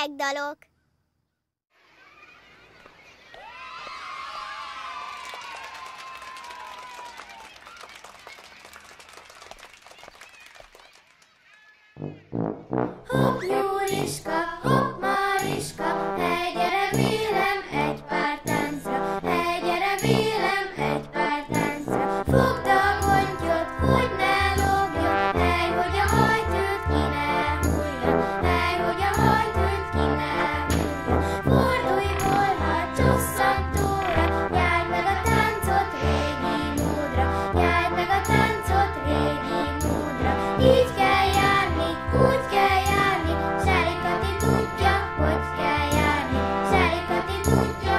fiatalok! Hopp, Jóriska, hopp, Mariska, hey, gyere vélem egy pár táncra, hey, gyere vélem egy pár táncra. Fogd Így kell járni, úgy kell járni, Sári Kati tudja, hogy kell járni, Sári Kati tudja.